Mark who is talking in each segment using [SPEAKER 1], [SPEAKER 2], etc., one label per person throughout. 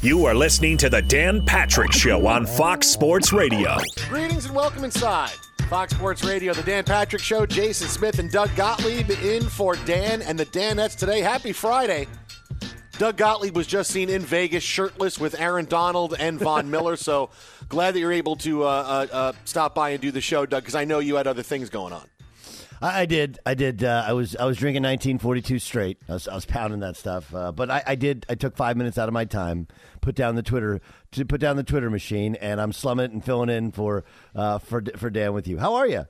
[SPEAKER 1] You are listening to the Dan Patrick Show on Fox Sports Radio.
[SPEAKER 2] Greetings and welcome inside. Fox Sports Radio, the Dan Patrick Show. Jason Smith and Doug Gottlieb in for Dan and the Danettes today. Happy Friday. Doug Gottlieb was just seen in Vegas shirtless with Aaron Donald and Von Miller. So glad that you're able to uh, uh, uh, stop by and do the show, Doug, because I know you had other things going on.
[SPEAKER 3] I, I did. I did. Uh, I was I was drinking 1942 straight. I was, I was pounding that stuff. Uh, but I, I did. I took five minutes out of my time, put down the Twitter to put down the Twitter machine, and I'm slumming it and filling in for uh, for for Dan with you. How are you?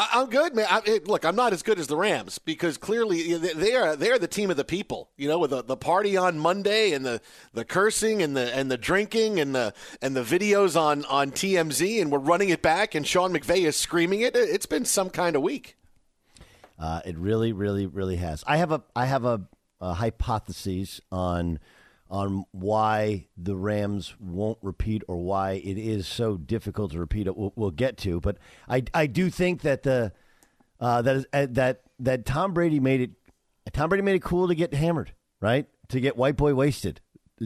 [SPEAKER 2] I'm good, man. I, look, I'm not as good as the Rams because clearly they are they are the team of the people. You know, with the, the party on Monday and the, the cursing and the and the drinking and the and the videos on on TMZ and we're running it back and Sean McVay is screaming it. It's been some kind of week.
[SPEAKER 3] Uh, it really, really, really has. I have a I have a, a hypothesis on on why the Rams won't repeat or why it is so difficult to repeat. It we'll, we'll get to, but I I do think that the uh, uh, that that Tom Brady made it. Tom Brady made it cool to get hammered, right? To get white boy wasted.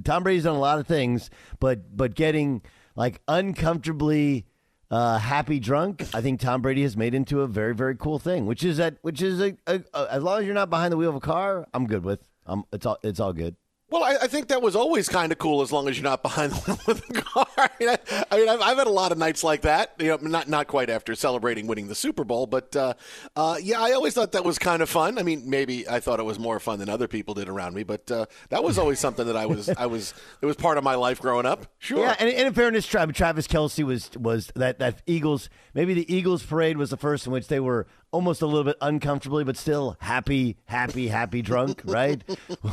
[SPEAKER 3] Tom Brady's done a lot of things, but but getting like uncomfortably uh, happy drunk, I think Tom Brady has made into a very very cool thing, which is that which is a, a, a as long as you're not behind the wheel of a car, I'm good with. Um, it's all it's all good.
[SPEAKER 2] Well, I, I think that was always kind of cool as long as you're not behind the wheel of the car. I mean, I, I mean I've, I've had a lot of nights like that. You know, not not quite after celebrating winning the Super Bowl, but uh, uh, yeah, I always thought that was kind of fun. I mean, maybe I thought it was more fun than other people did around me, but uh, that was always something that I was I was it was part of my life growing up. Sure.
[SPEAKER 3] Yeah, and, and in fairness, Travis, Kelce was was that that Eagles. Maybe the Eagles parade was the first in which they were almost a little bit uncomfortably, but still happy, happy, happy drunk. Right?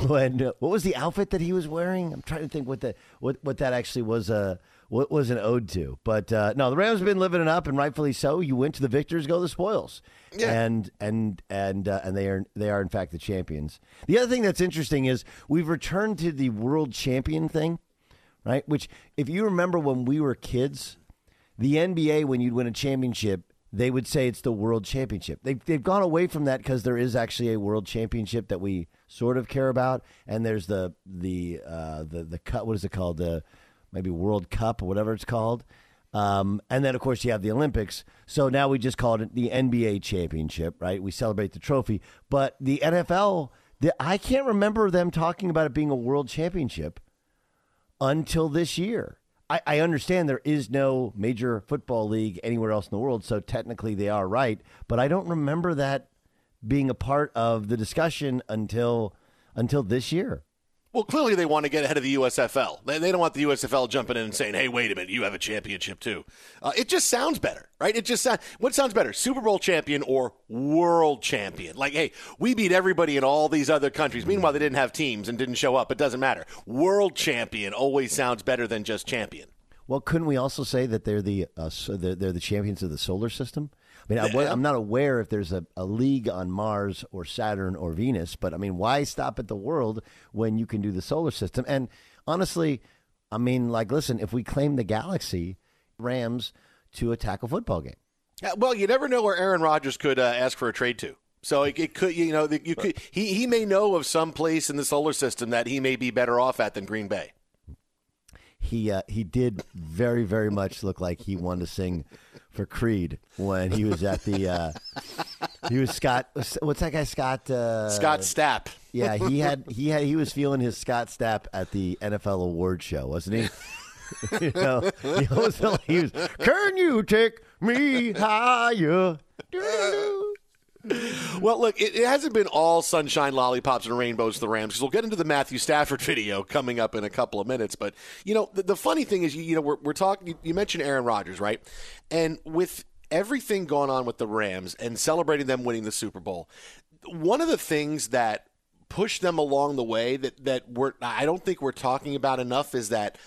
[SPEAKER 3] when uh, what was the outfit that he was wearing? I'm trying to think what the what what that actually was. Uh, what was an ode to? But uh, no, the Rams have been living it up, and rightfully so. You went to the victors, go the spoils,
[SPEAKER 2] Yeah.
[SPEAKER 3] and and and uh, and they are they are in fact the champions. The other thing that's interesting is we've returned to the world champion thing right? Which, if you remember when we were kids, the NBA, when you'd win a championship, they would say it's the world championship. They've, they've gone away from that because there is actually a world championship that we sort of care about, and there's the the uh, the the cut. What is it called? The maybe World Cup or whatever it's called. Um, and then, of course, you have the Olympics. So now we just call it the NBA championship, right? We celebrate the trophy. But the NFL, the, I can't remember them talking about it being a world championship until this year. I, I understand there is no major football league anywhere else in the world, so technically they are right. But I don't remember that being a part of the discussion until until this year.
[SPEAKER 2] Well, clearly they want to get ahead of the USFL. They, don't want the USFL jumping in and saying, "Hey, wait a minute, you have a championship too." Uh, it just sounds better, right? It just sounds. What sounds better, Super Bowl champion or world champion? Like, hey, we beat everybody in all these other countries. Meanwhile, they didn't have teams and didn't show up. It doesn't matter. World champion always sounds better than just champion.
[SPEAKER 3] Well, couldn't we also say that they're the uh, so they're, they're the champions of the solar system? I mean, I, am not aware if there's a, a league on Mars or Saturn or Venus, but I mean, why stop at the world when you can do the solar system? And honestly, I mean, like, listen, if we claim the galaxy, Rams to attack a football game.
[SPEAKER 2] Well, you never know where Aaron Rodgers could uh, ask for a trade to. So it, it could, you know, you could. He he may know of some place in the solar system that he may be better off at than Green Bay.
[SPEAKER 3] He uh, he did very very much look like he wanted to sing for Creed when he was at the uh, he was Scott what's that guy Scott uh,
[SPEAKER 2] Scott Stapp.
[SPEAKER 3] yeah he had he had he was feeling his Scott Stapp at the NFL award show wasn't he you know he always felt like he was can you take me higher Doo-doo-doo.
[SPEAKER 2] Well, look, it, it hasn't been all sunshine, lollipops, and rainbows for the Rams because we'll get into the Matthew Stafford video coming up in a couple of minutes. But you know, the, the funny thing is, you, you know, we're, we're talking. You, you mentioned Aaron Rodgers, right? And with everything going on with the Rams and celebrating them winning the Super Bowl, one of the things that pushed them along the way that that we're I don't think we're talking about enough is that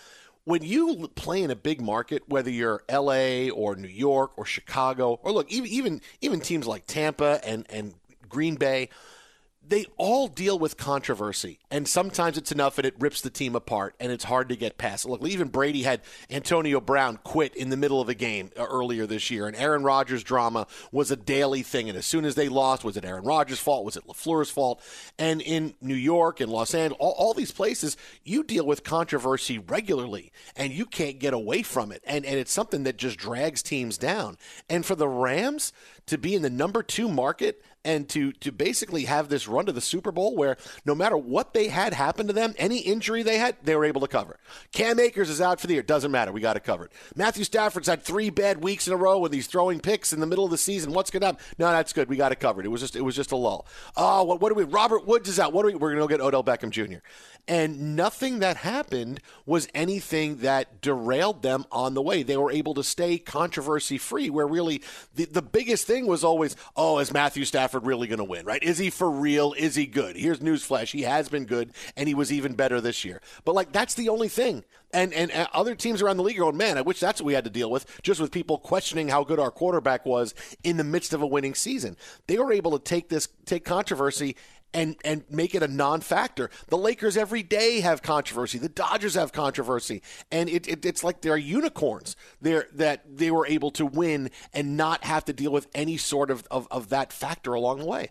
[SPEAKER 2] when you play in a big market, whether you're L.A. or New York or Chicago, or look, even even even teams like Tampa and and Green Bay, they all deal with controversy, and sometimes it's enough and it rips the team apart, and it's hard to get past. Look, even Brady had Antonio Brown quit in the middle of a game uh, earlier this year, and Aaron Rodgers' drama was a daily thing. And as soon as they lost, was it Aaron Rodgers' fault? Was it LaFleur's fault? And in New York and Los Angeles, all, all these places, you deal with controversy regularly, and you can't get away from it. And and it's something that just drags teams down. And for the Rams to be in the number two market and to to basically have this run to the Super Bowl where no matter what they had happen to them, any injury they had, they were able to cover. Cam Akers is out for the year. Doesn't matter. We got it covered. Matthew Stafford's had three bad weeks in a row with these throwing picks in the middle of the season. What's going to happen? No, that's good. We got it covered. It was just it was just a lull. Oh, what, what do we? Robert Woods is out. What do we? We're going to go get Odell Beckham Jr. And nothing that happened was anything that derailed them on the way. They were able to stay controversy free. Where really the the biggest thing was always, oh, is Matthew Stafford really going to win? Right? Is he for real? Is he good? Here's newsflash: he has been good, and he was even better this year. But like that's the only thing. And, and and other teams around the league are going, man, I wish that's what we had to deal with, just with people questioning how good our quarterback was in the midst of a winning season. They were able to take this take controversy and and make it a non-factor. The Lakers every day have controversy. The Dodgers have controversy, and it, it, it's like they're unicorns. They're that they were able to win and not have to deal with any sort of, of, of that factor along the way.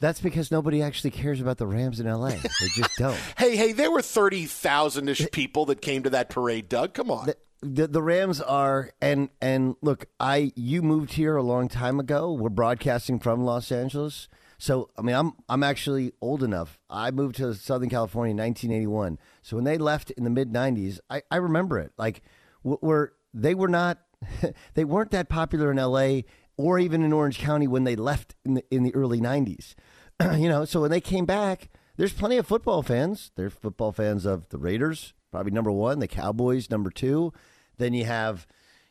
[SPEAKER 3] That's because nobody actually cares about the Rams in LA. They just don't.
[SPEAKER 2] hey, hey, there were 30,000 ish people that came to that parade, Doug. Come on.
[SPEAKER 3] The, the, the, Rams are and and look, I you moved here a long time ago. We're broadcasting from Los Angeles. So I mean, I'm I'm actually old enough. I moved to Southern California in 1981. So when they left in the mid 90s, I, I remember it. Like, were they were not they weren't that popular in L.A. or even in Orange County when they left in the in the early 90s. you know, so when they came back, there's plenty of football fans. There's football fans of the Raiders, probably number one. The Cowboys, number two. Then you have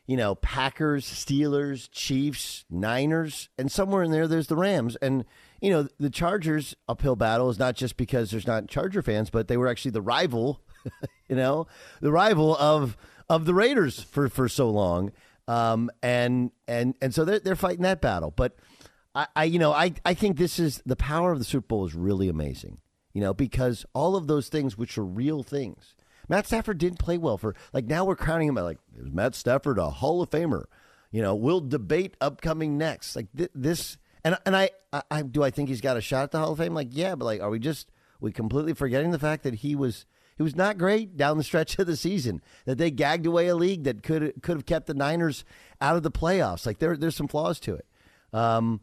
[SPEAKER 3] you know, Packers, Steelers, Chiefs, Niners, and somewhere in there, there's the Rams. And you know, the Chargers uphill battle is not just because there's not Charger fans, but they were actually the rival, you know, the rival of of the Raiders for for so long. Um, and and and so they're they're fighting that battle. But I, I you know I I think this is the power of the Super Bowl is really amazing. You know, because all of those things which are real things. Matt Stafford didn't play well for like now we're crowning him like is Matt Stafford a Hall of Famer? You know, we'll debate upcoming next. Like th- this and and I, I, I do I think he's got a shot at the Hall of Fame? Like, yeah, but like, are we just we completely forgetting the fact that he was he was not great down the stretch of the season. That they gagged away a league that could could have kept the Niners out of the playoffs. Like there there's some flaws to it. Um,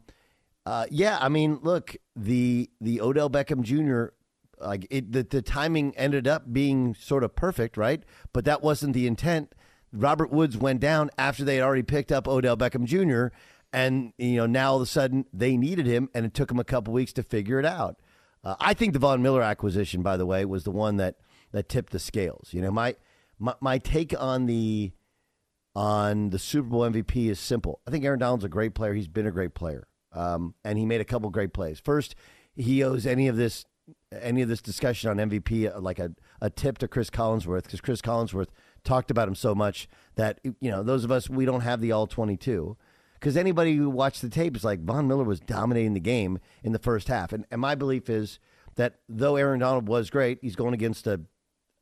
[SPEAKER 3] uh, yeah, I mean, look the the Odell Beckham Jr. Like it, the the timing ended up being sort of perfect, right? But that wasn't the intent. Robert Woods went down after they had already picked up Odell Beckham Jr and you know now all of a sudden they needed him, and it took him a couple weeks to figure it out. Uh, I think the Von Miller acquisition, by the way, was the one that that tipped the scales. You know, my my, my take on the on the Super Bowl MVP is simple. I think Aaron Donald's a great player. He's been a great player, um, and he made a couple great plays. First, he owes any of this any of this discussion on MVP uh, like a, a tip to Chris Collinsworth because Chris Collinsworth talked about him so much that you know those of us we don't have the all twenty two because anybody who watched the tape is like Von Miller was dominating the game in the first half, and, and my belief is that though Aaron Donald was great, he's going against a,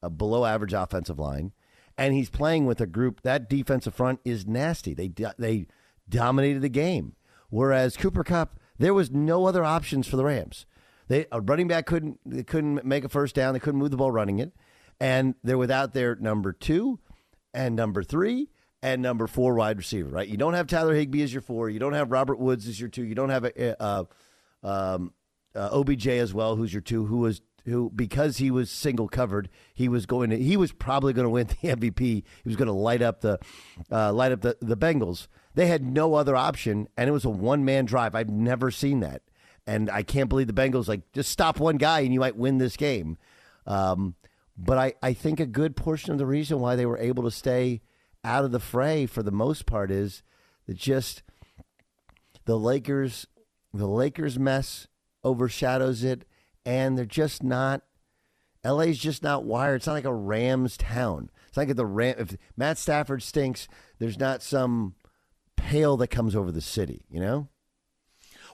[SPEAKER 3] a below average offensive line, and he's playing with a group that defensive front is nasty. They they dominated the game, whereas Cooper Kupp, there was no other options for the Rams. They a running back couldn't they couldn't make a first down. They couldn't move the ball running it, and they're without their number two and number three and number four wide receiver, right? You don't have Tyler Higbee as your four. You don't have Robert Woods as your two. You don't have a, a, a um, uh, OBJ as well, who's your two, who was who because he was single covered, he was going to he was probably going to win the MVP. He was going to light up the uh, light up the the Bengals. They had no other option, and it was a one man drive. I've never seen that, and I can't believe the Bengals like just stop one guy and you might win this game. Um, but I I think a good portion of the reason why they were able to stay out of the fray for the most part is that just the Lakers the Lakers mess overshadows it and they're just not LA's just not wired. It's not like a Rams town. It's like the Ram if Matt Stafford stinks, there's not some pale that comes over the city, you know?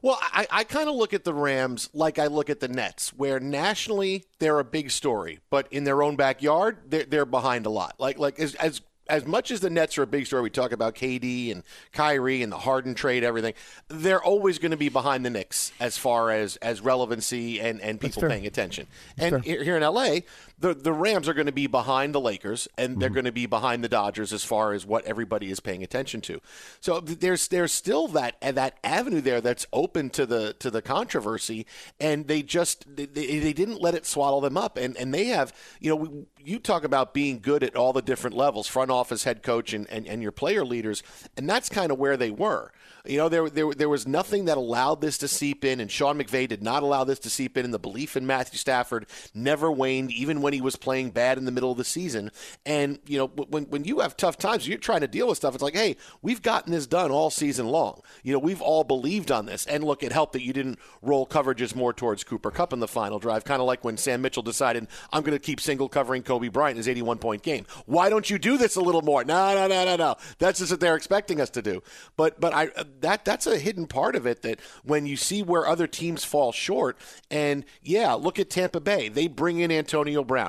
[SPEAKER 2] Well, I, I kind of look at the Rams like I look at the Nets, where nationally they're a big story, but in their own backyard they're, they're behind a lot. Like like as, as as much as the Nets are a big story, we talk about KD and Kyrie and the Harden trade, everything. They're always going to be behind the Knicks as far as as relevancy and and people paying attention.
[SPEAKER 3] That's
[SPEAKER 2] and
[SPEAKER 3] fair.
[SPEAKER 2] here in LA, the the Rams are going to be behind the Lakers, and they're
[SPEAKER 3] Mm-hmm.
[SPEAKER 2] going to be behind the Dodgers as far as what everybody is paying attention to. So there's there's still that that avenue there that's open to the to the controversy, and they just they, they didn't let it swallow them up, and and they have you know we, you talk about being good at all the different levels, front office, head coach, and and, and your player leaders, and that's kind of where they were. You know, there, there there was nothing that allowed this to seep in, and Sean McVay did not allow this to seep in. And the belief in Matthew Stafford never waned, even when he was playing bad in the middle of the season. And you know, when when you have tough times, you're trying to deal with stuff. It's like, hey, we've gotten this done all season long. You know, we've all believed on this. And look, it helped that you didn't roll coverages more towards Cooper Kupp in the final drive, kind of like when Sam Mitchell decided, I'm going to keep single covering Kobe Bryant in his 81 point game. Why don't you do this a little more? No, no, no, no, no. That's just what they're expecting us to do. But but I uh, that that's a hidden part of it that when you see where other teams fall short, and yeah, look at Tampa Bay. They bring in Antonio Brown,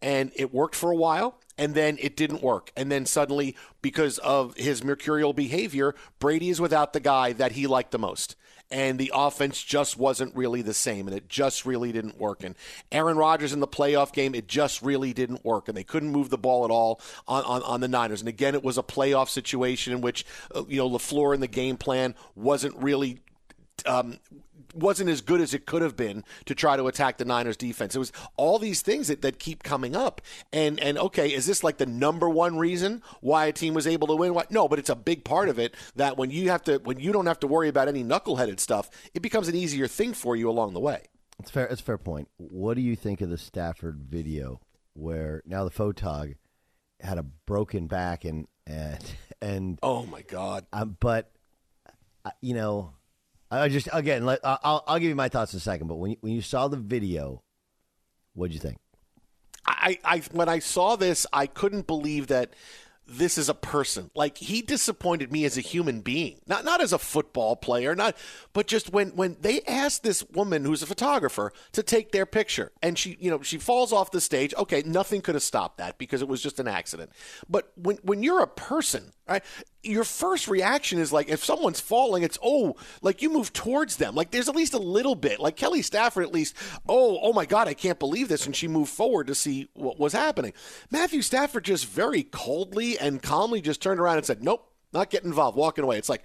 [SPEAKER 2] and it worked for a while. And then it didn't work. And then suddenly, because of his mercurial behavior, Brady is without the guy that he liked the most and the offense just wasn't really the same, and it just really didn't work. And Aaron Rodgers in the playoff game, it just really didn't work, and they couldn't move the ball at all on, on, on the Niners. And again, it was a playoff situation in which uh, you know LaFleur in the game plan wasn't really. Um, wasn't as good as it could have been to try to attack the Niners defense. It was all these things that, that keep coming up. And and okay, is this like the number one reason why a team was able to win? What? No, but it's a big part of it that when you have to when you don't have to worry about any knuckleheaded stuff, it becomes an easier thing for you along the way.
[SPEAKER 3] It's fair. It's a fair point. What do you think of the Stafford video where now the photog had a broken back and and and
[SPEAKER 2] Oh my God.
[SPEAKER 3] um, but uh, you know, I just again, let, I'll I'll give you my thoughts in a second. But when you, when you saw the video, what did you think?
[SPEAKER 2] I, I when I saw this, I couldn't believe that this is a person. Like he disappointed me as a human being, not not as a football player, not but just when when they asked this woman who's a photographer to take their picture, and she you know she falls off the stage. Okay, nothing could have stopped that because it was just an accident. But when when you're a person, right? Your first reaction is like if someone's falling, it's oh, like you move towards them. Like there's at least a little bit. Like Kelly Stafford, at least, oh, oh my God, I can't believe this, and she moved forward to see what was happening. Matthew Stafford just very coldly and calmly just turned around and said, "Nope, not getting involved," walking away. It's like.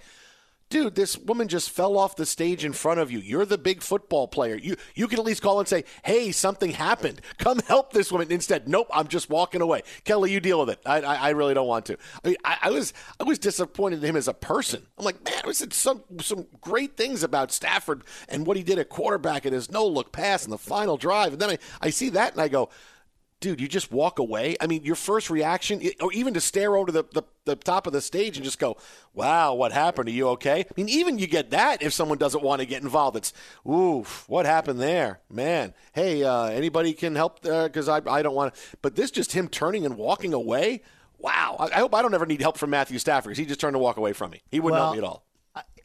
[SPEAKER 2] Dude, this woman just fell off the stage in front of you. You're the big football player. You you can at least call and say, "Hey, something happened. Come help this woman." Instead, nope, I'm just walking away. Kelly, you deal with it. I I, I really don't want to. I, mean, I, I was I was disappointed in him as a person. I'm like, man, I said some some great things about Stafford and what he did at quarterback and his no look pass in the final drive, and then I I see that and I go, dude, you just walk away. I mean, your first reaction, or even to stare over the, the, the top of the stage and just go, wow, what happened? Are you okay? I mean, even you get that if someone doesn't want to get involved. It's, oof, what happened there? Man, hey, uh, anybody can help? Because I, I don't want to. But this just him turning and walking away. Wow. I, I hope I don't ever need help from Matthew Stafford because he just turned to walk away from me. He wouldn't help me at all.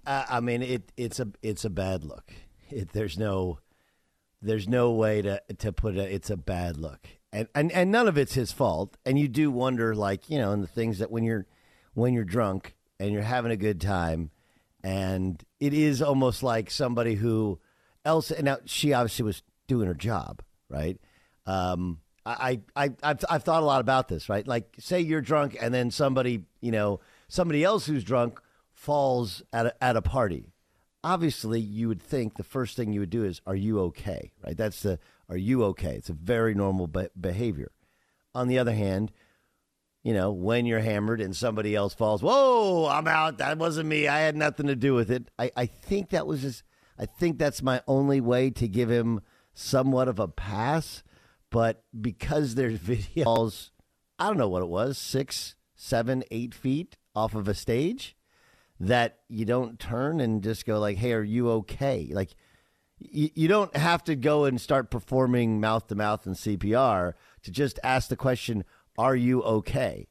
[SPEAKER 3] I, I mean, it it's a it's a bad look. It, there's no there's no way to to put it. It's a bad look, and, and and none of it's his fault. And you do wonder, like you know, in the things that when you're when you're drunk and you're having a good time, and it is almost like somebody who else. And now she obviously was doing her job, right? Um, I, I, I've, I've thought a lot about this, right? Like, say you're drunk, and then somebody, you know, somebody else who's drunk falls at a, at a party. Obviously, you would think the first thing you would do is, "Are you okay?" Right? That's the "Are you okay?" It's a very normal be- behavior. On the other hand, you know, when you're hammered and somebody else falls, whoa, I'm out. That wasn't me. I had nothing to do with it. I, I think that was just, I think that's my only way to give him somewhat of a pass. But because there's videos, I don't know what it was, six, seven, eight feet off of a stage, that you don't turn and just go like, hey, are you okay? Like, you, you don't have to go and start performing mouth to mouth and CPR to just ask the question, "Are you okay?"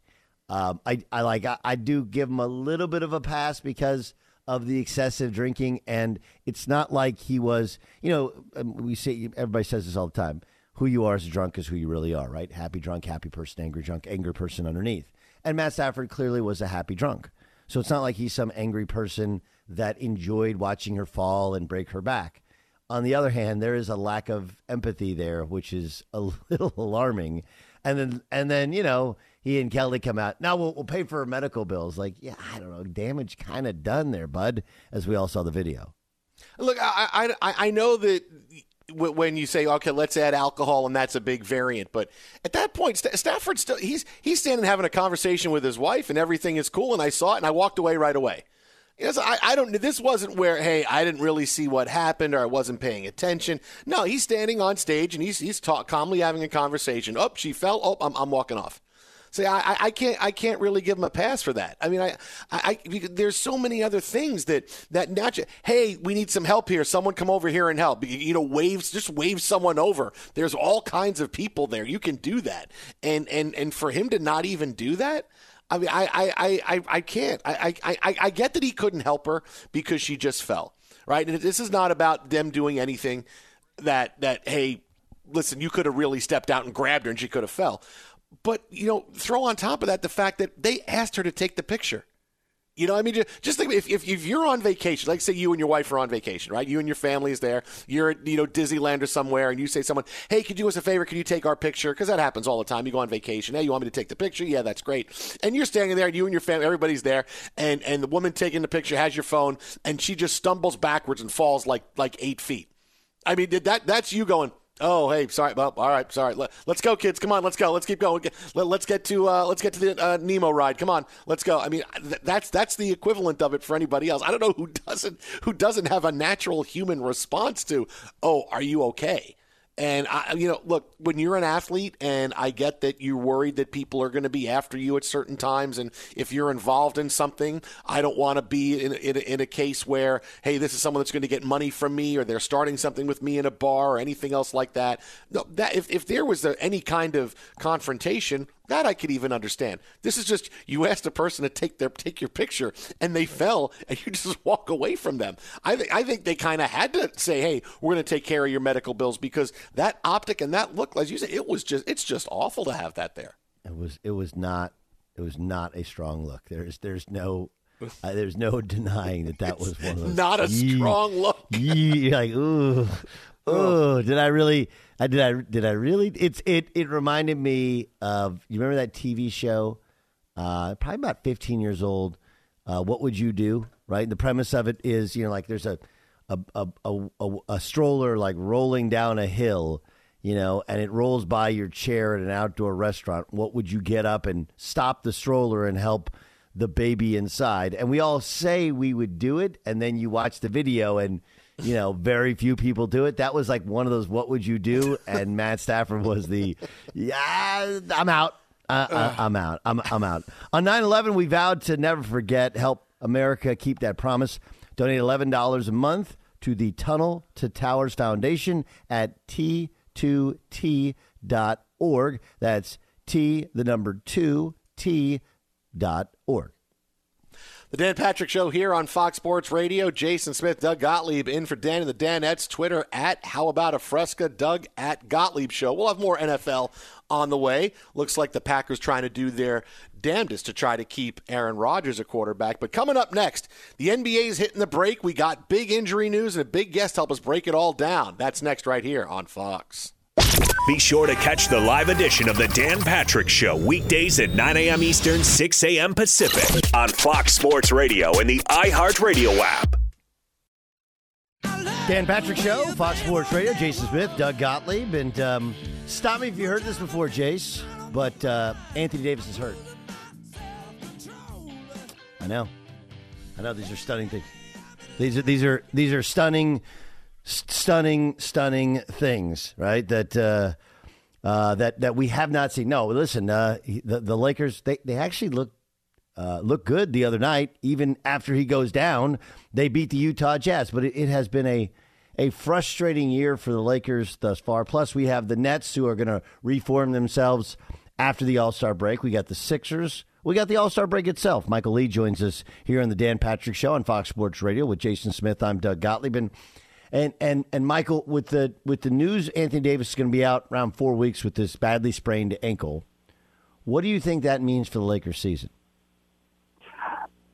[SPEAKER 3] Um, I, I like I, I do give him a little bit of a pass because of the excessive drinking, and it's not like he was. You know, um, we say everybody says this all the time. Who you are as a drunk is who you really are, right? Happy drunk, happy person, angry drunk, angry person underneath. And Matt Stafford clearly was a happy drunk. So it's not like he's some angry person that enjoyed watching her fall and break her back. On the other hand, there is a lack of empathy there, which is a little alarming. And then, and then, you know, he and Kelly come out. Now we'll, we'll pay for medical bills. Like, yeah, I don't know, damage kind of done there, bud. As we all saw the video.
[SPEAKER 2] Look, I I, I know that when you say okay let's add alcohol and that's a big variant but at that point stafford still he's he's standing having a conversation with his wife and everything is cool and i saw it and i walked away right away Yes, I, I don't. This wasn't where, hey, I didn't really see what happened, or I wasn't paying attention. No, he's standing on stage and he's he's talk, calmly having a conversation. Oh, she fell. Oh, I'm, I'm walking off. See, I, I can't I can't really give him a pass for that. I mean, I, I, I there's so many other things that that not hey, we need some help here. Someone come over here and help. You know, waves just wave someone over. There's all kinds of people there. You can do that, and and and for him to not even do that. I mean, I, I, I, I can't. I, I, I get that he couldn't help her because she just fell, right? And this is not about them doing anything that that hey, listen, you could have really stepped out and grabbed her and she could have fell. But you know, throw on top of that the fact that they asked her to take the picture. You know, I mean, just think if, if, if you're on vacation, like say you and your wife are on vacation, right? You and your family is there. You're at, you know, Disneyland or somewhere, and you say someone, hey, could you do us a favor? Can you take our picture? Because that happens all the time. You go on vacation. Hey, you want me to take the picture? Yeah, that's great. And you're standing there, and you and your family, everybody's there, and, and the woman taking the picture has your phone, and she just stumbles backwards and falls like like eight feet. I mean, did that that's you going, Oh, hey, sorry. Well, all right, sorry. Let, us go, kids. Come on, let's go. Let's keep going. Let, us get to uh, let's get to the uh, Nemo ride. Come on, let's go. I mean, th- that's that's the equivalent of it for anybody else. I don't know who doesn't who doesn't have a natural human response to, "Oh, are you okay?" And I, you know, look, when you're an athlete, and I get that you're worried that people are going to be after you at certain times, and if you're involved in something, I don't want to be in, in, in, a case where, hey, this is someone that's going to get money from me, or they're starting something with me in a bar, or anything else like that. No, that if, if there was a, any kind of confrontation, that I could even understand. This is just you asked a person to take their take your picture and they fell and you just walk away from them. I think I think they kind of had to say, "Hey, we're going to take care of your medical bills" because that optic and that look, as you said, it was just it's just awful to have that there.
[SPEAKER 3] It was it was not it was not a strong look. There's there's no uh, there's no denying that that was one of those.
[SPEAKER 2] Not a strong look.
[SPEAKER 3] Yee, like ooh, oh, did I really? I did I did I really? It's it it reminded me of you remember that TV show, uh, probably about 15 years old. Uh, what would you do? Right. The premise of it is you know like there's a a a, a, a, a stroller like rolling down a hill. You know, and it rolls by your chair at an outdoor restaurant. What would you get up and stop the stroller and help the baby inside? And we all say we would do it, and then you watch the video and you know, very few people do it. That was like one of those "What would you do?" And Matt Stafford was the, yeah, I'm out. Uh, uh, I'm out. I'm I'm out. On 9/11, we vowed to never forget. Help America keep that promise. Donate eleven dollars a month to the Tunnel to Towers Foundation at t2t.org. That's T the number two T dot org.
[SPEAKER 2] The Dan Patrick Show here on Fox Sports Radio. Jason Smith, Doug Gottlieb in for Dan and the Danettes. Twitter at How About a Fresca, Doug at Gottlieb Show. We'll have more NFL on the way. Looks like the Packers trying to do their damnedest to try to keep Aaron Rodgers a quarterback. But coming up next, the NBA's hitting the break. We got big injury news and a big guest to help us break it all down. That's next right here on Fox.
[SPEAKER 1] Be sure to catch the live edition of the Dan Patrick Show weekdays at 9 a.m. Eastern, 6 a.m. Pacific on Fox Sports Radio and the iHeartRadio app.
[SPEAKER 3] Dan Patrick Show, Fox Sports Radio, Jason Smith, Doug Gottlieb. And um, stop me if you heard this before, Jace, but uh, Anthony Davis is hurt. I know. I know these are stunning things. These are these are these are stunning stunning, stunning things, right? That uh, uh, that that we have not seen. No, listen, uh, the the Lakers they they actually look uh, look good the other night. Even after he goes down, they beat the Utah Jazz. But it, it has been a a frustrating year for the Lakers thus far. Plus, we have the Nets who are going to reform themselves after the All Star break. We got the Sixers We got the All Star break itself. Michael Lee joins us here on the Dan Patrick Show on Fox Sports Radio with Jason Smith. I'm Doug Gottlieb. And and and, and Michael, with the with the news, Anthony Davis is going to be out around four weeks with this badly sprained ankle. What do you think that means for the Lakers season?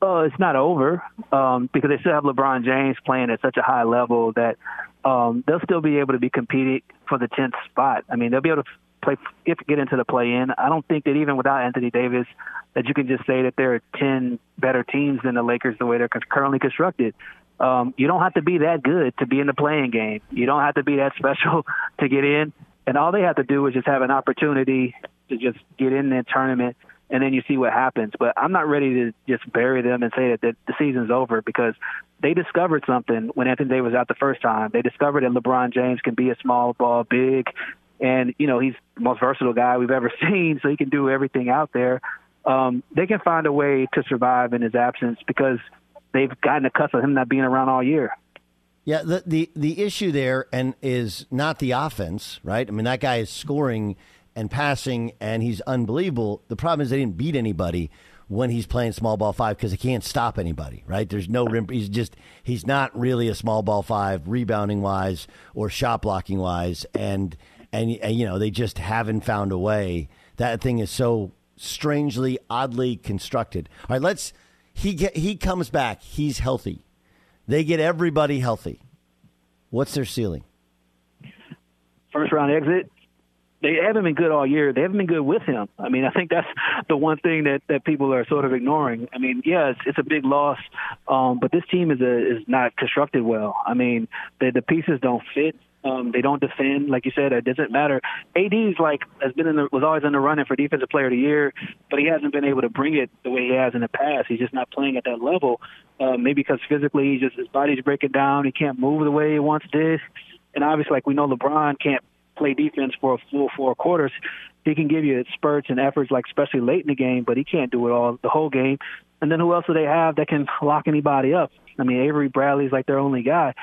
[SPEAKER 4] Uh, it's not over um, because they still have LeBron James playing at such a high level that um, they'll still be able to be competing for the 10th spot. I mean, they'll be able to play if get into the play in. I don't think that even without Anthony Davis, that you can just say that there are 10 better teams than the Lakers the way they're currently constructed. Um, you don't have to be that good to be in the play-in game. You don't have to be that special to get in. And all they have to do is just have an opportunity to just get in the tournament and then you see what happens. But I'm not ready to just bury them and say that the, the season's over because they discovered something when Anthony Davis was out the first time. They discovered that LeBron James can be a small ball big, and you know he's the most versatile guy we've ever seen, so he can do everything out there. Um, they can find a way to survive in his absence because they've gotten accustomed to him not being around all year.
[SPEAKER 3] Yeah, the the the issue there and is not the offense, right? I mean, that guy is scoring and passing, and he's unbelievable. The problem is they didn't beat anybody when he's playing small ball five because he can't stop anybody, right? There's no rim. He's just he's not really a small ball five rebounding wise or shot blocking wise, and and, and you know they just haven't found a way. That thing is so strangely, oddly constructed. All right, let's. He get, he comes back. He's healthy. They get everybody healthy. What's their ceiling?
[SPEAKER 4] First round exit they haven't been good all year. They haven't been good with him. I mean, I think that's the one thing that that people are sort of ignoring. I mean, yeah, it's, it's a big loss, um, but this team is a, is not constructed well. I mean, the the pieces don't fit. Um, they don't defend, like you said. It doesn't matter. AD's like has been in the was always in the running for defensive player of the year, but he hasn't been able to bring it the way he has in the past. He's just not playing at that level. Uh, maybe because physically, he just his body's breaking down. He can't move the way he once did. And obviously, like we know, LeBron can't play defense for a full four quarters. He can give you spurts and efforts, like especially late in the game, but he can't do it all the whole game. And then who else do they have that can lock anybody up? I mean, Avery Bradley's like their only guy.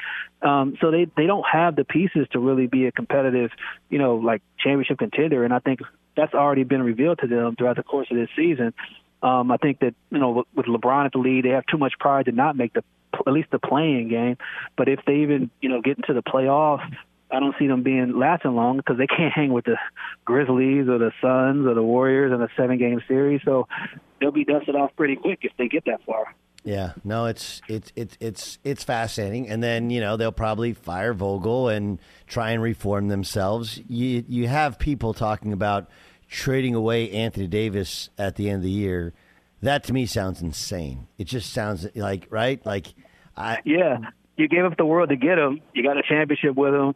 [SPEAKER 4] Um, so they they don't have the pieces to really be a competitive, you know, like championship contender. And I think that's already been revealed to them throughout the course of this season. Um, I think that you know with LeBron at the lead, they have too much pride to not make the at least the play-in game. But if they even you know get into the playoffs I don't see them being lasting long because they can't hang with the Grizzlies or the Suns or the Warriors in a seven game series. So they'll be dusted off pretty quick if they get that far.
[SPEAKER 3] Yeah, no, it's it's it's it's it's fascinating, and then you know they'll probably fire Vogel and try and reform themselves. You you have people talking about trading away Anthony Davis at the end of the year. That to me sounds insane. It just sounds like right, like I
[SPEAKER 4] yeah you gave up the world to get him. You got a championship with him.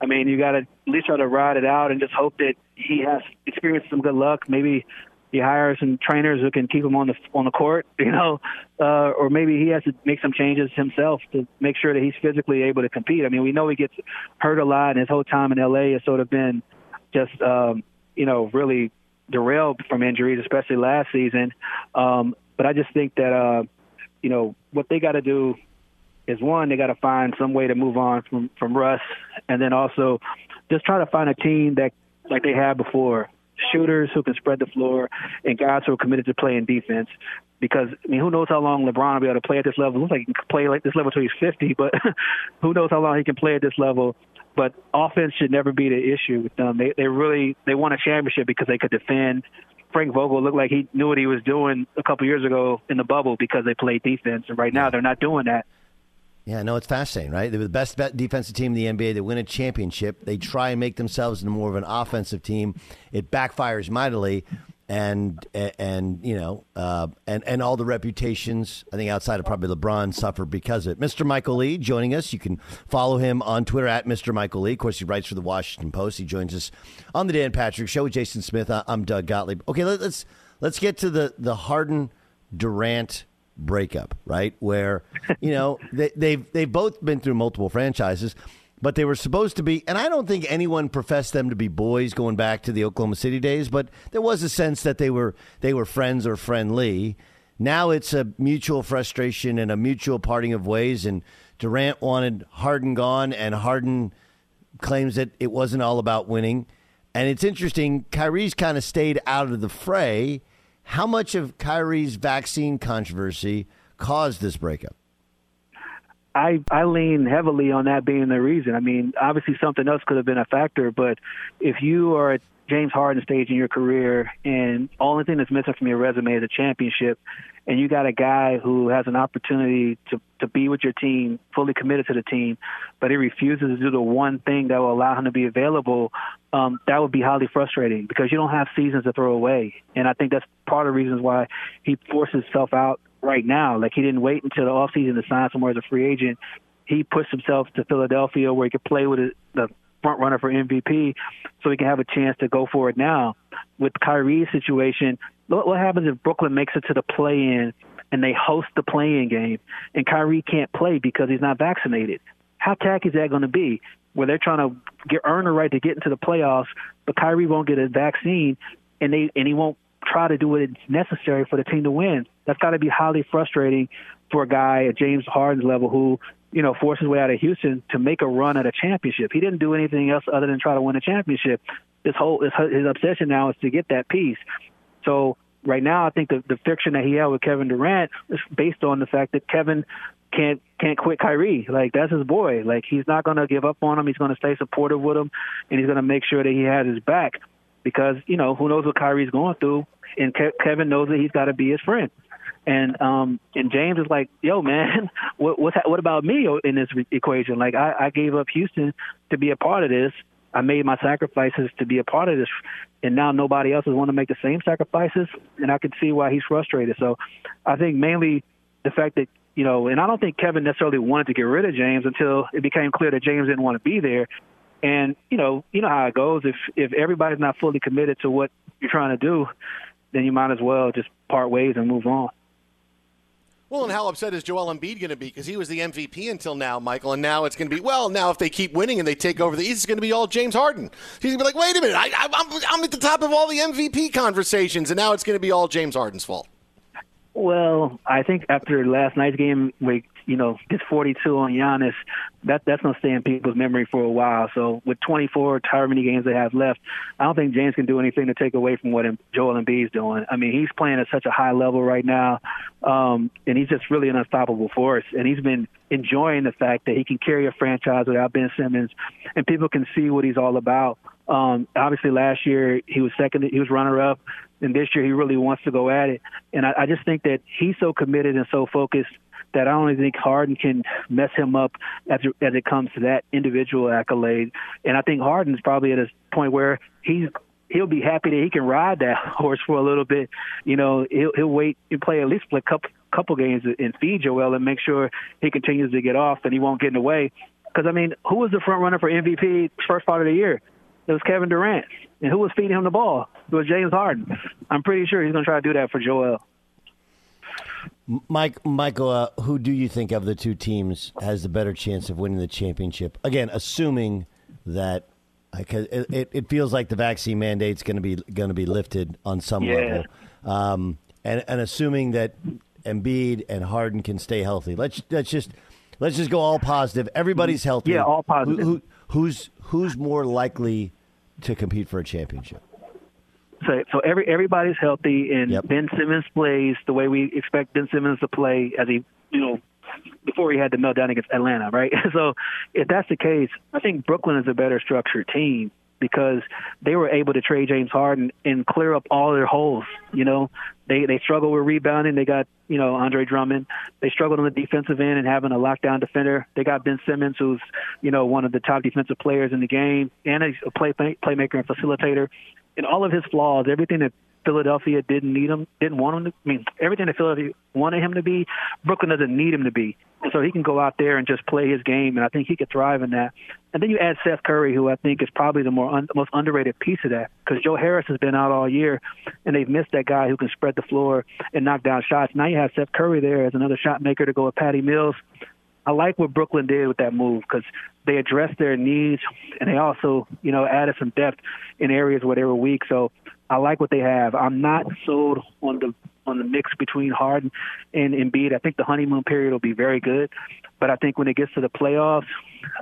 [SPEAKER 4] I mean, you got to at least try to ride it out and just hope that he has experienced some good luck. Maybe he hires some trainers who can keep him on the on the court, you know, uh, or maybe he has to make some changes himself to make sure that he's physically able to compete. I mean, we know he gets hurt a lot, and his whole time in LA has sort of been just, um, you know, really derailed from injuries, especially last season. Um, but I just think that, uh, you know, what they got to do is one, they got to find some way to move on from from Russ, and then also just try to find a team that like they had before, shooters who can spread the floor and guys who are committed to playing defense. Because I mean, who knows how long LeBron will be able to play at this level? It looks like he can play like this level until he's 50, but who knows how long he can play at this level? But offense should never be the issue with them. They they really they won a championship because they could defend. Frank Vogel looked like he knew what he was doing a couple years ago in the bubble because they played defense, and right now they're not doing that.
[SPEAKER 3] Yeah, no, it's fascinating, right? They're the best defensive team in the NBA. They win a championship. They try and make themselves into more of an offensive team. It backfires mightily, and and you know, uh, and and all the reputations. I think outside of probably LeBron suffer because of it. Mr. Michael Lee joining us. You can follow him on Twitter at Mr. Michael Lee. Of course, he writes for the Washington Post. He joins us on the Dan Patrick Show with Jason Smith. I'm Doug Gottlieb. Okay, let's let's get to the the Harden Durant breakup, right? Where you know they, they've they've both been through multiple franchises, but they were supposed to be. And I don't think anyone professed them to be boys going back to the Oklahoma City days, but there was a sense that they were they were friends or friendly. Now it's a mutual frustration and a mutual parting of ways. And Durant wanted Harden gone, and Harden claims that it wasn't all about winning. And it's interesting. Kyrie's kind of stayed out of the fray how much of Kyrie's vaccine controversy caused this breakup?
[SPEAKER 4] I I lean heavily on that being the reason. I mean, obviously something else could have been a factor, but if you are at James Harden stage in your career and only thing that's missing from your resume is a championship, and you got a guy who has an opportunity to to be with your team, fully committed to the team, but he refuses to do the one thing that will allow him to be available, um, that would be highly frustrating because you don't have seasons to throw away. And I think that's part of the reasons why he forced himself out right now. Like he didn't wait until the offseason to sign somewhere as a free agent. He pushed himself to Philadelphia where he could play with the front runner for MVP so he can have a chance to go for it now. With Kyrie's situation, what happens if Brooklyn makes it to the play in and they host the play-in game and Kyrie can't play because he's not vaccinated? How tacky is that going to be? Where they're trying to get earn a right to get into the playoffs, but Kyrie won't get a vaccine and they and he won't try to do what is necessary for the team to win. That's got to be highly frustrating for a guy at James Harden's level who, you know, force his way out of Houston to make a run at a championship. He didn't do anything else other than try to win a championship. His whole his, his obsession now is to get that piece. So right now, I think the the friction that he had with Kevin Durant is based on the fact that Kevin can't can't quit Kyrie. Like that's his boy. Like he's not going to give up on him. He's going to stay supportive with him, and he's going to make sure that he has his back because you know who knows what Kyrie's going through, and Ke- Kevin knows that he's got to be his friend. And um and James is like, yo man, what what what about me in this equation? Like I, I gave up Houston to be a part of this. I made my sacrifices to be a part of this, and now nobody else is want to make the same sacrifices, and I can see why he's frustrated. So, I think mainly the fact that you know, and I don't think Kevin necessarily wanted to get rid of James until it became clear that James didn't want to be there, and you know, you know how it goes. If if everybody's not fully committed to what you're trying to do, then you might as well just part ways and move on.
[SPEAKER 2] Well, and how upset is Joel Embiid going to be? Because he was the MVP until now, Michael, and now it's going to be well. Now, if they keep winning and they take over the East, it's going to be all James Harden. He's going to be like, wait a minute, I, I'm at the top of all the MVP conversations, and now it's going to be all James Harden's fault.
[SPEAKER 4] Well, I think after last night's game, we you know, gets 42 on Giannis, that that's gonna stay in people's memory for a while. So with 24, however many games they have left, I don't think James can do anything to take away from what Joel Embiid's doing. I mean, he's playing at such a high level right now, um, and he's just really an unstoppable force. And he's been enjoying the fact that he can carry a franchise without Ben Simmons, and people can see what he's all about. Um, obviously, last year he was second, he was runner up, and this year he really wants to go at it. And I, I just think that he's so committed and so focused that I don't think Harden can mess him up as as it comes to that individual accolade. And I think Harden's probably at a point where he's he'll be happy that he can ride that horse for a little bit. You know, he'll he'll wait and play at least a couple couple games and feed Joel and make sure he continues to get off and he won't get in the way. Because I mean, who was the front runner for MVP first part of the year? It was Kevin Durant. And who was feeding him the ball? It was James Harden. I'm pretty sure he's going to try to do that for Joel.
[SPEAKER 3] Mike, Michael, uh, who do you think of the two teams has the better chance of winning the championship? Again, assuming that it, it, it, feels like the vaccine mandate's going to be going to be lifted on some
[SPEAKER 4] yeah.
[SPEAKER 3] level, um, and and assuming that Embiid and Harden can stay healthy. Let's let's just let's just go all positive. Everybody's healthy.
[SPEAKER 4] Yeah, all positive.
[SPEAKER 3] Who, who, who's who's more likely to compete for a championship?
[SPEAKER 4] So, so every everybody's healthy, and
[SPEAKER 3] Yep.
[SPEAKER 4] Ben Simmons plays the way we expect Ben Simmons to play, as he, you know, before he had the meltdown against Atlanta, right? So, if that's the case, I think Brooklyn is a better structured team because they were able to trade James Harden and clear up all their holes. You know, they they struggle with rebounding. They got you know Andre Drummond. They struggled on the defensive end and having a lockdown defender. They got Ben Simmons, who's you know one of the top defensive players in the game and a play playmaker and facilitator. And all of his flaws, everything that Philadelphia didn't need him, didn't want him to. I mean, everything that Philadelphia wanted him to be, Brooklyn doesn't need him to be. So he can go out there and just play his game, and I think he could thrive in that. And then you add Seth Curry, who I think is probably the more un, most underrated piece of that, because Joe Harris has been out all year, and they've missed that guy who can spread the floor and knock down shots. Now you have Seth Curry there as another shot maker to go with Patty Mills. I like what Brooklyn did with that move because they addressed their needs and they also, you know, added some depth in areas where they were weak. So I like what they have. I'm not sold on the on the mix between Harden and Embiid. I think the honeymoon period will be very good, but I think when it gets to the playoffs,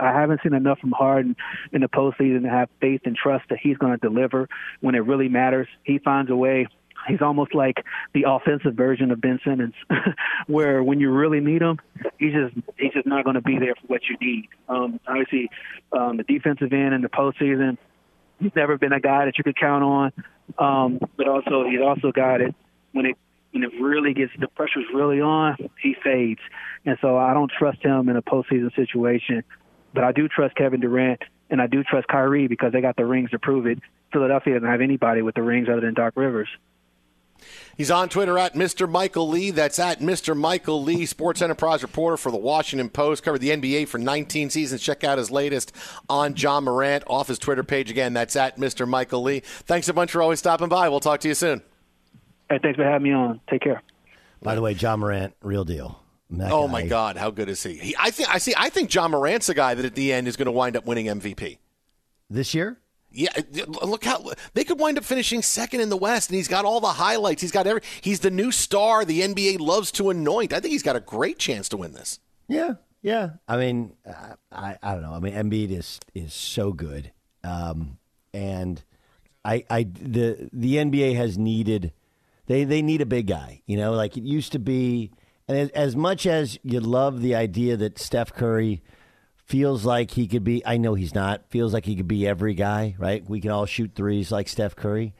[SPEAKER 4] I haven't seen enough from Harden in the postseason to have faith and trust that he's going to deliver when it really matters. He finds a way he's almost like the offensive version of Ben Simmons, where when you really need him, he's just he's just not going to be there for what you need. Um, obviously, um, the defensive end in the postseason, he's never been a guy that you could count on. Um, but also, he's also got it when it when it really gets the pressure's really on, he fades. And so I don't trust him in a postseason situation. But I do trust Kevin Durant and I do trust Kyrie because they got the rings to prove it. Philadelphia doesn't have anybody with the rings other than Doc Rivers.
[SPEAKER 2] He's on Twitter at Mr. Michael Lee. That's at Mr. Michael Lee, sports enterprise reporter for the Washington Post. Covered the NBA for 19 seasons. Check out his latest on Ja Morant off his Twitter page. Again, that's at Mr. Michael Lee. Thanks a bunch for always stopping by. We'll talk to you soon.
[SPEAKER 4] Hey, thanks for having me on. Take care.
[SPEAKER 3] By the way, Ja Morant, real deal.
[SPEAKER 2] That oh guy. my God, how good is he? he? I think I see. I think Ja Morant's a guy that at the end is going to wind up winning MVP
[SPEAKER 3] this year.
[SPEAKER 2] Yeah, look how they could wind up finishing second in the West, and he's got all the highlights. He's got every. He's the new star the NBA loves to anoint. I think he's got a great chance to win this.
[SPEAKER 3] Yeah, yeah. I mean, I I don't know. I mean, Embiid is is so good, um, and I I the the NBA has needed they they need a big guy. You know, like it used to be. And as, as much as you love the idea that Steph Curry feels like he could be, I know he's not, feels like he could be every guy, right? We can all shoot threes like Steph Curry.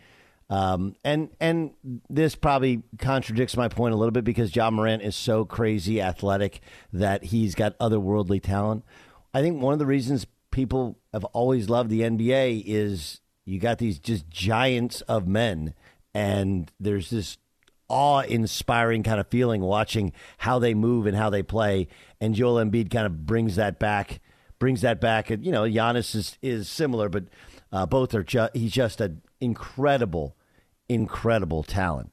[SPEAKER 3] Um, and and this probably contradicts my point a little bit because Ja Morant is so crazy athletic that he's got otherworldly talent. I think one of the reasons people have always loved the NBA is you got these just giants of men, and there's this awe-inspiring kind of feeling watching how they move and how they play. And Joel Embiid kind of brings that back, brings that back. And you know, Giannis is is similar, but uh, both are just he's just an incredible, incredible talent.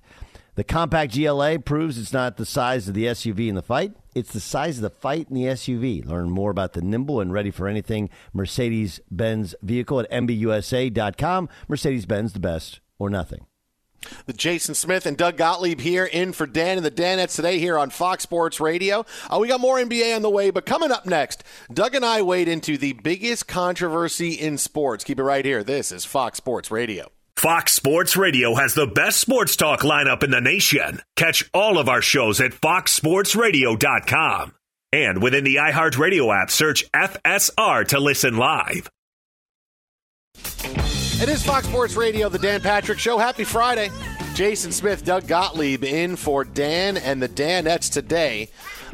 [SPEAKER 3] The compact GLA proves it's not the size of the SUV in the fight; it's the size of the fight in the SUV. Learn more about the nimble and ready for anything Mercedes-Benz vehicle at mbusa.com. Mercedes-Benz, the best or nothing.
[SPEAKER 2] The Jason Smith and Doug Gottlieb here in for Dan and the Danettes today here on Fox Sports Radio. Uh, we got more NBA on the way, but coming up next, Doug and I wade into the biggest controversy in sports. Keep it right here. This is Fox Sports Radio.
[SPEAKER 1] Fox Sports Radio has the best sports talk lineup in the nation. Catch all of our shows at foxsportsradio.com. And within the iHeartRadio app, search FSR to listen live.
[SPEAKER 2] It is Fox Sports Radio, the Dan Patrick Show. Happy Friday. Jason Smith, Doug Gottlieb in for Dan and the Danettes today.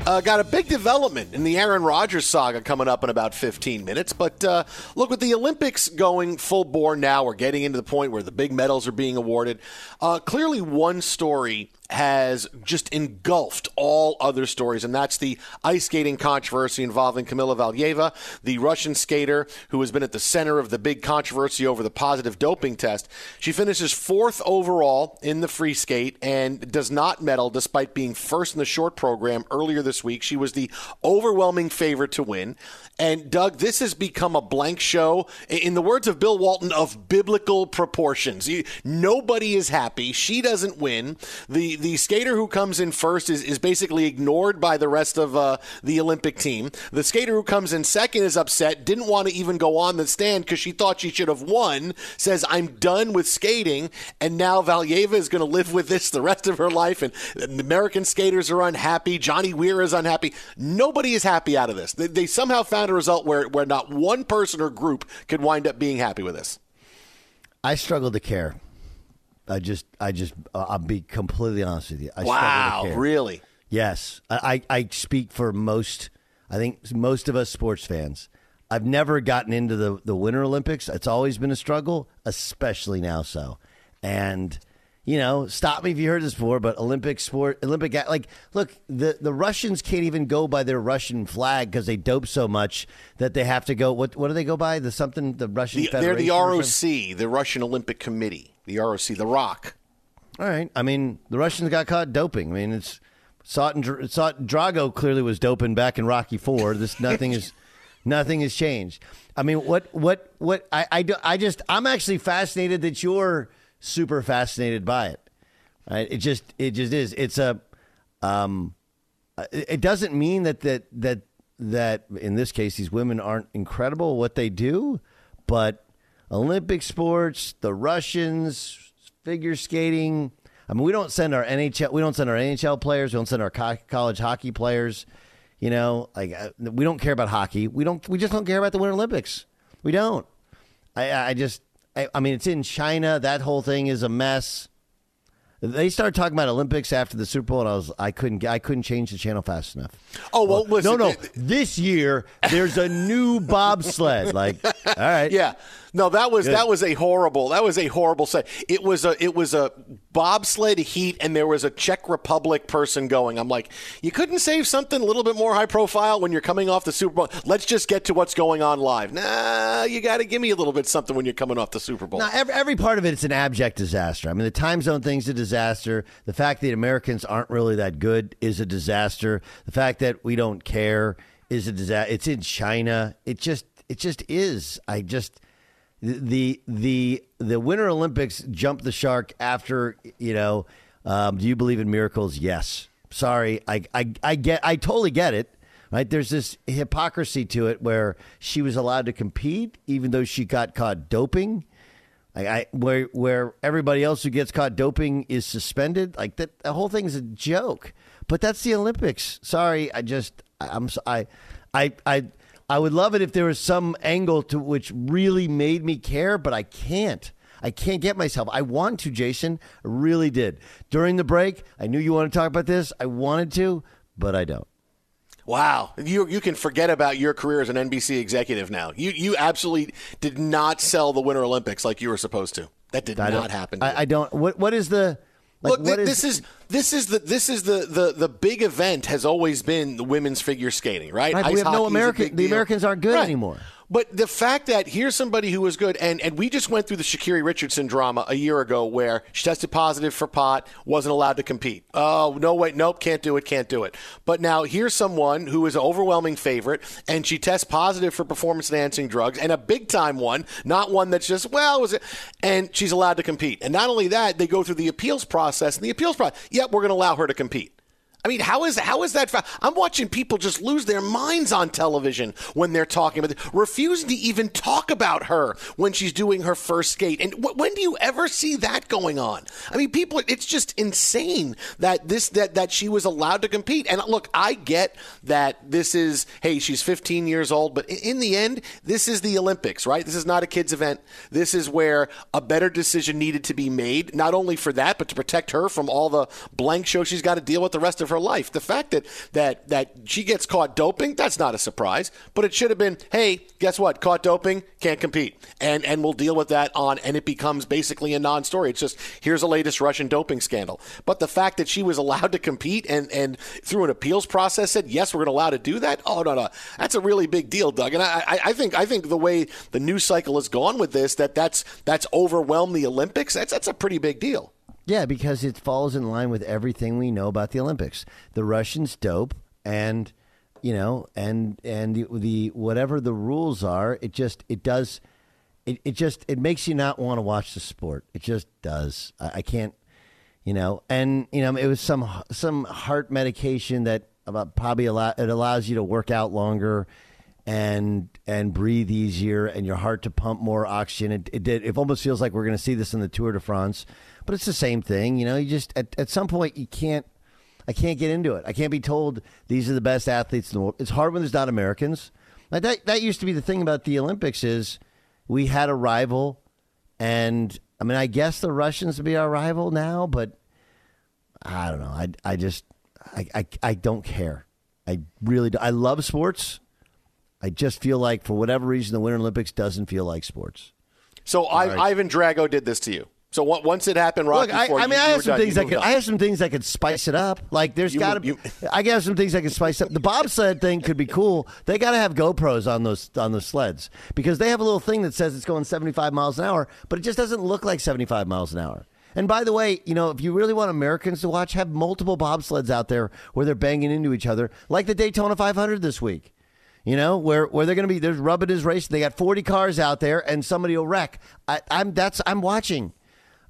[SPEAKER 2] Uh, got a big development in the Aaron Rodgers saga coming up in about 15 minutes. But uh, look, with the Olympics going full bore now, we're getting into the point where the big medals are being awarded. Uh, clearly, one story has just engulfed all other stories, and that's the ice skating controversy involving Kamila Valieva, the Russian skater who has been at the center of the big controversy over the positive doping test. She finishes fourth overall in the free skate and does not medal despite being first in the short program earlier this week. She was the overwhelming favorite to win. And Doug, this has become a blank show, in the words of Bill Walton, of biblical proportions. nobody is happy. She doesn't win. The the skater who comes in first is, is basically ignored by the rest of uh, the Olympic team. The skater who comes in second is upset, didn't want to even go on the stand because she thought she should have won. Says I'm done with skating, and now Valieva is going to live with this the rest of her life. And American skaters are unhappy. Johnny Weir is unhappy. Nobody is happy out of this. They, they somehow found a result where, where not one person or group could wind up being happy with this.
[SPEAKER 3] I struggle to care. I just, I just, uh, I'll be completely honest with you. I
[SPEAKER 2] wow, really?
[SPEAKER 3] Yes, I, I speak for most. I think most of us sports fans. I've never gotten into the the Winter Olympics. It's always been a struggle, especially now. So, and you know, stop me if you heard this before, but Olympic sport, Olympic, like, look, the, the Russians can't even go by their Russian flag because they dope so much that they have to go. What what do they go by? The something the Russian
[SPEAKER 2] the, They're the ROC, the Russian Olympic Committee, the ROC, the ROC.
[SPEAKER 3] All right, I mean, the Russians got caught doping. I mean, it's Saw it, saw Drago clearly was doping back in Rocky Four. This nothing is. Nothing has changed. I mean, what, what, what? I, I, I just, I'm actually fascinated that you're super fascinated by it. Right? It just it just is. It's a um, it doesn't mean that that that that in this case these women aren't incredible what they do, but Olympic sports, the Russians, figure skating. I mean, we don't send our NHL, we don't send our NHL players, we don't send our co- college hockey players. You know, like uh, we don't care about hockey. We don't. We just don't care about the Winter Olympics. We don't. I, I just. I, I mean, it's in China. That whole thing is a mess. They started talking about Olympics after the Super Bowl, and I was I couldn't I couldn't change the channel fast enough.
[SPEAKER 2] Oh well, listen,
[SPEAKER 3] no, no.
[SPEAKER 2] it-
[SPEAKER 3] This year there's a new bobsled. Like, all right,
[SPEAKER 2] Yeah. No, that was
[SPEAKER 3] Good.
[SPEAKER 2] that was a horrible that was a horrible set. It was a it was a bobsled heat and there was a Czech Republic person going. I'm like, you couldn't save something a little bit more high profile when you're coming off the Super Bowl. Let's just get to what's going on live. Nah, you got to give me a little bit something when you're coming off the Super Bowl.
[SPEAKER 3] Now, every, every part of it, it's an abject disaster. I mean, the time zone thing's a disaster. The fact that Americans aren't really that good is a disaster. The fact that we don't care is a disaster. It's in China. It just, it just is. I just the the the Winter Olympics jumped the shark after you know. Um, do you believe in miracles? Yes. Sorry, I, I I get I totally get it. Right? There's this hypocrisy to it where she was allowed to compete even though she got caught doping. Like I, where where everybody else who gets caught doping is suspended. Like that, the whole thing is a joke. But that's the Olympics. Sorry, I just I, I'm I I I I would love it if there was some angle to which really made me care, but I can't. I can't get myself. I want to, Jason. I really did. During the break, I knew you wanted to talk about this. I wanted to, but I don't.
[SPEAKER 2] Wow, you you can forget about your career as an NBC executive now. You you absolutely did not sell the Winter Olympics like you were supposed to. That did
[SPEAKER 3] I
[SPEAKER 2] not happen.
[SPEAKER 3] I, I don't. What what is the like?
[SPEAKER 2] Look,
[SPEAKER 3] what
[SPEAKER 2] thi- this is this is the this is the, the the big event has always been the women's figure skating, right?
[SPEAKER 3] Right, we have no American- the
[SPEAKER 2] deal.
[SPEAKER 3] Americans aren't good
[SPEAKER 2] Right.
[SPEAKER 3] anymore.
[SPEAKER 2] But the fact that here's somebody who was good, and, and we just went through the Sha'Carri Richardson drama a year ago where she tested positive for pot, wasn't allowed to compete. Oh, no, wait, nope, can't do it, can't do it. But now here's someone who is an overwhelming favorite, and she tests positive for performance enhancing drugs, and a big time one, not one that's just, well, was it? And she's allowed to compete. And not only that, they go through the appeals process, and the appeals process, yep, we're going to allow her to compete. I mean, how is how is that? Fa- I'm watching people just lose their minds on television when they're talking about, it, refusing to even talk about her when she's doing her first skate. And wh- when do you ever see that going on? I mean, people, it's just insane that this that that she was allowed to compete. And look, I get that this is hey, she's 15 years old, but in, in the end, this is the Olympics, right? This is not a kids event. This is where a better decision needed to be made, not only for that, but to protect her from all the blank show she's got to deal with the rest of her life. The fact that that that she gets caught doping, that's not a surprise. But it should have been, hey, guess what? Caught doping, can't compete, and and we'll deal with that on, and it becomes basically a non-story. It's just here's the latest Russian doping scandal. But the fact that she was allowed to compete and and through an appeals process said yes, we're going to allow to do that. Oh no, no, that's a really big deal, Doug. And I, I, I think I think the way the news cycle has gone with this, that that's that's overwhelmed the Olympics. That's that's a pretty big deal.
[SPEAKER 3] Yeah, because it falls in line with everything we know about the Olympics. The Russians dope, and you know, and and the, the whatever the rules are, it just it does, it, it just it makes you not want to watch the sport. It just does. I, I can't, you know, and you know, it was some some heart medication that about probably allow it allows you to work out longer. And and breathe easier, and your heart to pump more oxygen. It, it did. It almost feels like we're going to see this in the Tour de France, but it's the same thing. You know, you just at, at some point you can't. I can't get into it. I can't be told these are the best athletes in the world. It's hard when there's not Americans. Like that that used to be the thing about the Olympics is we had a rival, and I mean I guess the Russians would be our rival now, but I don't know. I I just I I, I don't care. I really do. I love sports. I just feel like for whatever reason the Winter Olympics doesn't feel like sports.
[SPEAKER 2] So I, Ivan Drago did this to you. So on- once it happened, Rocky,
[SPEAKER 3] Look, I, I
[SPEAKER 2] you-
[SPEAKER 3] mean, I have some
[SPEAKER 2] done.
[SPEAKER 3] things
[SPEAKER 2] You
[SPEAKER 3] that could. I have some things that could spice it up. Like there's got to. be
[SPEAKER 2] you-
[SPEAKER 3] I got some things that could spice up. The bobsled thing could be cool. They got to have GoPros on those on those sleds because they have a little thing that says it's going 75 miles an hour, but it just doesn't look like 75 miles an hour. And by the way, you know, if you really want Americans to watch, have multiple bobsleds out there where they're banging into each other, like the Daytona 500 this week. You know, where where they're going to be, there's rubbing is racing. They got 40 cars out there, and somebody will wreck. I, I'm that's I'm watching.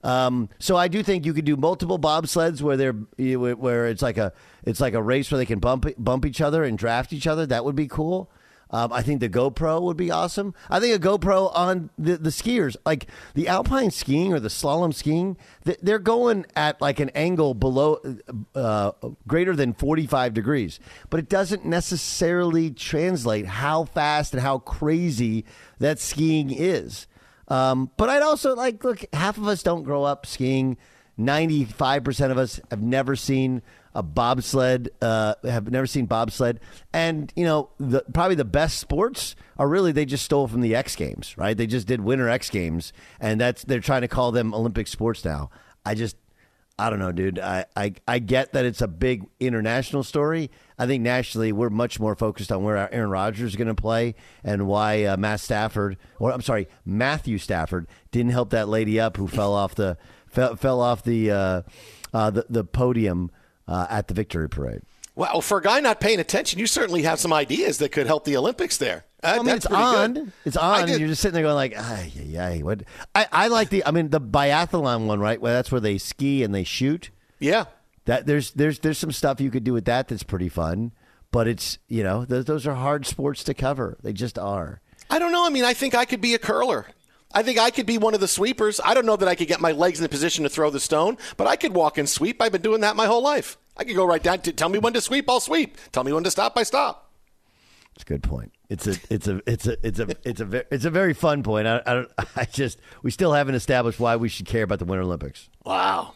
[SPEAKER 3] Um, so I do think you could do multiple bobsleds where they're where it's like a it's like a race where they can bump bump each other and draft each other. That would be cool. Um, I think the GoPro would be awesome. I think a GoPro on the, the skiers, like the alpine skiing or the slalom skiing, they're going at like an angle below uh, greater than 45 degrees, but it doesn't necessarily translate how fast and how crazy that skiing is. Um, but I'd also like look. Half of us don't grow up skiing. Ninety-five percent of us have never seen a bobsled, uh, have never seen bobsled, and you know, the, probably the best sports are really they just stole from the X Games, right? They just did Winter X Games, and that's they're trying to call them Olympic sports now. I just, I don't know, dude. I, I, I get that it's a big international story. I think nationally we're much more focused on where Aaron Rodgers is going to play and why uh, Matt Stafford, or I'm sorry, Matthew Stafford didn't help that lady up who fell off the fell, fell off the, uh, uh, the the podium uh, at the victory parade.
[SPEAKER 2] Well, for a guy not paying attention, you certainly have some ideas that could help the Olympics there.
[SPEAKER 3] Uh, well, I mean, it's on. Good. It's on. You're just sitting there going like, ay, ay. What? I, I like the. I mean, the biathlon one, right? Where that's where they ski and they shoot.
[SPEAKER 2] Yeah.
[SPEAKER 3] That there's there's there's some stuff you could do with that that's pretty fun, but it's you know those, those are hard sports to cover. They just are.
[SPEAKER 2] I don't know. I mean, I think I could be a curler. I think I could be one of the sweepers. I don't know that I could get my legs in the position to throw the stone, but I could walk and sweep. I've been doing that my whole life. I could go right down. To, tell me when to sweep, I'll sweep. Tell me when to stop, I stop.
[SPEAKER 3] It's a good point. It's a it's a it's a it's a it's a it's a very fun point. I, I don't I just we still haven't established why we should care about the Winter Olympics.
[SPEAKER 2] Wow.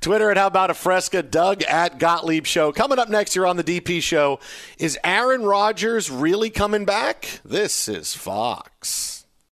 [SPEAKER 2] Twitter at How About a Fresca, Doug at Gottlieb Show. Coming up next here on the DP Show, is Aaron Rodgers really coming back? This is Fox.